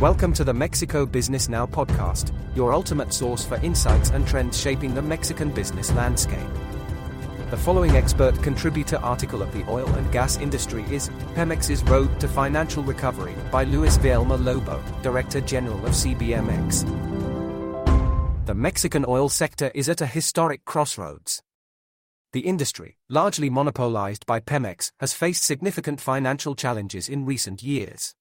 Welcome to the Mexico Business Now podcast, your ultimate source for insights and trends shaping the Mexican business landscape. The following expert contributor article of the oil and gas industry is Pemex's Road to Financial Recovery by Luis Vielma Lobo, Director General of CBMX. The Mexican oil sector is at a historic crossroads. The industry, largely monopolized by Pemex, has faced significant financial challenges in recent years.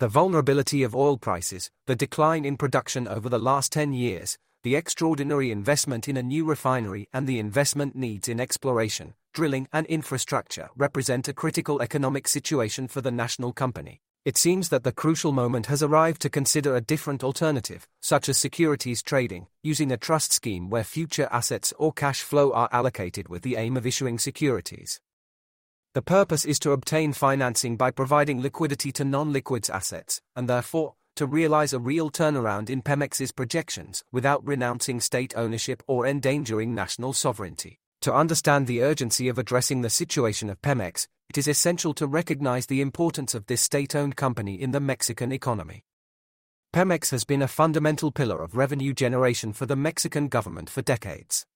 The vulnerability of oil prices, the decline in production over the last 10 years, the extraordinary investment in a new refinery, and the investment needs in exploration, drilling, and infrastructure represent a critical economic situation for the national company. It seems that the crucial moment has arrived to consider a different alternative, such as securities trading, using a trust scheme where future assets or cash flow are allocated with the aim of issuing securities. The purpose is to obtain financing by providing liquidity to non liquids assets, and therefore, to realize a real turnaround in Pemex's projections without renouncing state ownership or endangering national sovereignty. To understand the urgency of addressing the situation of Pemex, it is essential to recognize the importance of this state owned company in the Mexican economy. Pemex has been a fundamental pillar of revenue generation for the Mexican government for decades.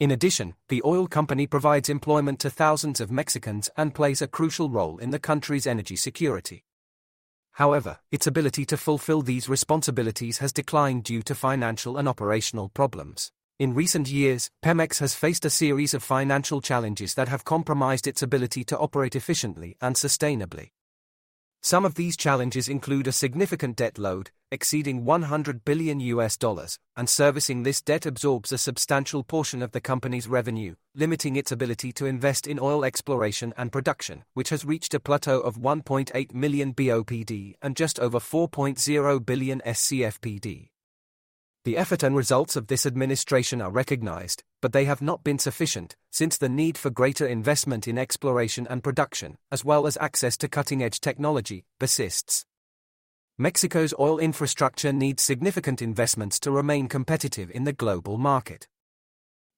In addition, the oil company provides employment to thousands of Mexicans and plays a crucial role in the country's energy security. However, its ability to fulfill these responsibilities has declined due to financial and operational problems. In recent years, Pemex has faced a series of financial challenges that have compromised its ability to operate efficiently and sustainably. Some of these challenges include a significant debt load, exceeding 100 billion US dollars, and servicing this debt absorbs a substantial portion of the company's revenue, limiting its ability to invest in oil exploration and production, which has reached a plateau of 1.8 million BOPD and just over 4.0 billion SCFPD. The effort and results of this administration are recognized, but they have not been sufficient, since the need for greater investment in exploration and production, as well as access to cutting edge technology, persists. Mexico's oil infrastructure needs significant investments to remain competitive in the global market.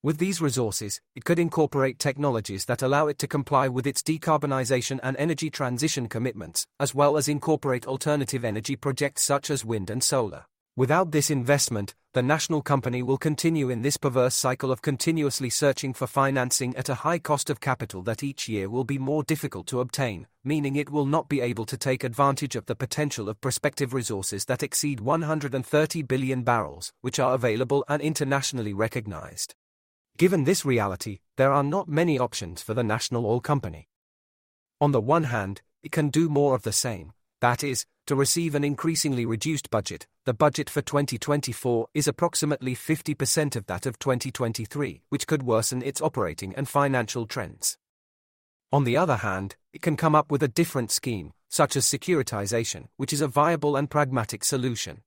With these resources, it could incorporate technologies that allow it to comply with its decarbonization and energy transition commitments, as well as incorporate alternative energy projects such as wind and solar. Without this investment, the national company will continue in this perverse cycle of continuously searching for financing at a high cost of capital that each year will be more difficult to obtain, meaning it will not be able to take advantage of the potential of prospective resources that exceed 130 billion barrels, which are available and internationally recognized. Given this reality, there are not many options for the national oil company. On the one hand, it can do more of the same, that is, to receive an increasingly reduced budget, the budget for 2024 is approximately 50% of that of 2023, which could worsen its operating and financial trends. On the other hand, it can come up with a different scheme, such as securitization, which is a viable and pragmatic solution.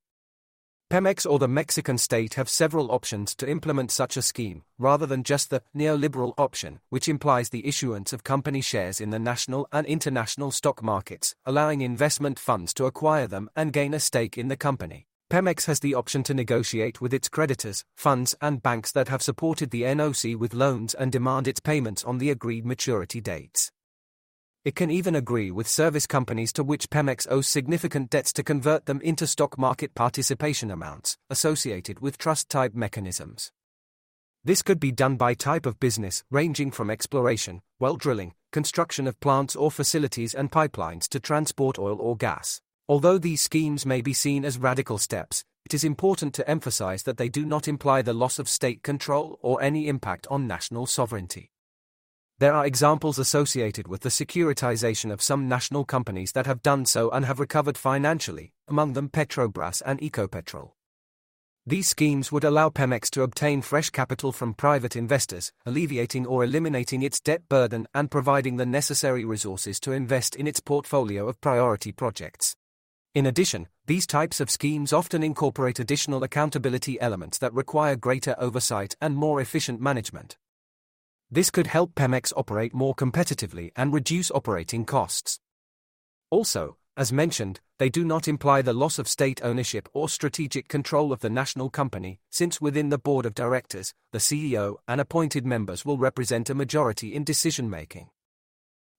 Pemex or the Mexican state have several options to implement such a scheme, rather than just the neoliberal option, which implies the issuance of company shares in the national and international stock markets, allowing investment funds to acquire them and gain a stake in the company. Pemex has the option to negotiate with its creditors, funds, and banks that have supported the NOC with loans and demand its payments on the agreed maturity dates. It can even agree with service companies to which Pemex owes significant debts to convert them into stock market participation amounts associated with trust type mechanisms. This could be done by type of business, ranging from exploration, well drilling, construction of plants or facilities and pipelines to transport oil or gas. Although these schemes may be seen as radical steps, it is important to emphasize that they do not imply the loss of state control or any impact on national sovereignty. There are examples associated with the securitization of some national companies that have done so and have recovered financially, among them Petrobras and Ecopetrol. These schemes would allow Pemex to obtain fresh capital from private investors, alleviating or eliminating its debt burden and providing the necessary resources to invest in its portfolio of priority projects. In addition, these types of schemes often incorporate additional accountability elements that require greater oversight and more efficient management. This could help Pemex operate more competitively and reduce operating costs. Also, as mentioned, they do not imply the loss of state ownership or strategic control of the national company, since within the board of directors, the CEO and appointed members will represent a majority in decision making.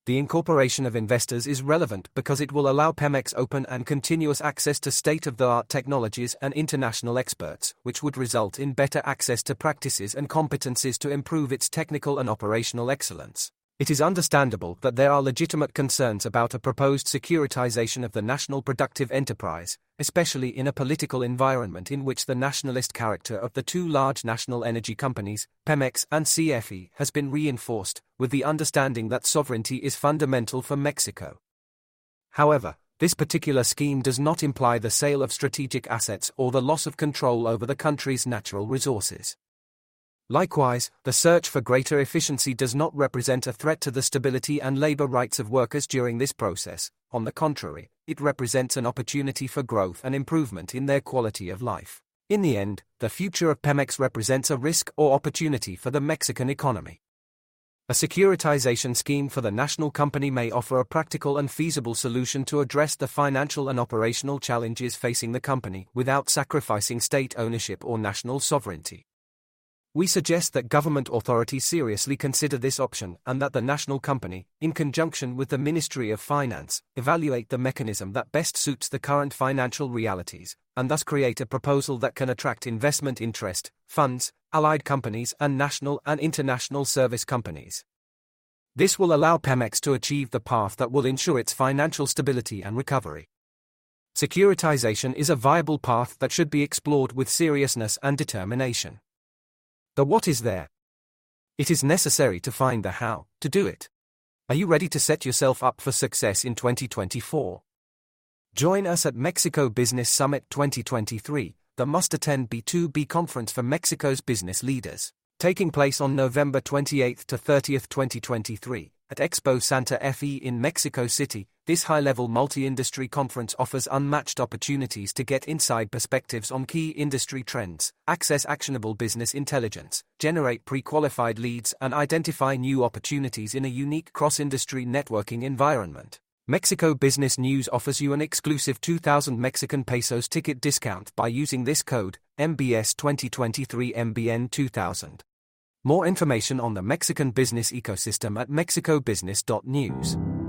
The incorporation of investors is relevant because it will allow Pemex open and continuous access to state of the art technologies and international experts, which would result in better access to practices and competencies to improve its technical and operational excellence. It is understandable that there are legitimate concerns about a proposed securitization of the national productive enterprise, especially in a political environment in which the nationalist character of the two large national energy companies, Pemex and CFE, has been reinforced, with the understanding that sovereignty is fundamental for Mexico. However, this particular scheme does not imply the sale of strategic assets or the loss of control over the country's natural resources. Likewise, the search for greater efficiency does not represent a threat to the stability and labor rights of workers during this process, on the contrary, it represents an opportunity for growth and improvement in their quality of life. In the end, the future of Pemex represents a risk or opportunity for the Mexican economy. A securitization scheme for the national company may offer a practical and feasible solution to address the financial and operational challenges facing the company without sacrificing state ownership or national sovereignty. We suggest that government authorities seriously consider this option and that the national company, in conjunction with the Ministry of Finance, evaluate the mechanism that best suits the current financial realities, and thus create a proposal that can attract investment interest, funds, allied companies, and national and international service companies. This will allow Pemex to achieve the path that will ensure its financial stability and recovery. Securitization is a viable path that should be explored with seriousness and determination. The what is there. It is necessary to find the how to do it. Are you ready to set yourself up for success in 2024? Join us at Mexico Business Summit 2023, the must attend B2B conference for Mexico's business leaders, taking place on November 28 to 30, 2023. At Expo Santa Fe in Mexico City, this high level multi industry conference offers unmatched opportunities to get inside perspectives on key industry trends, access actionable business intelligence, generate pre qualified leads, and identify new opportunities in a unique cross industry networking environment. Mexico Business News offers you an exclusive 2,000 Mexican pesos ticket discount by using this code, MBS 2023 MBN 2000. More information on the Mexican business ecosystem at mexicobusiness.news.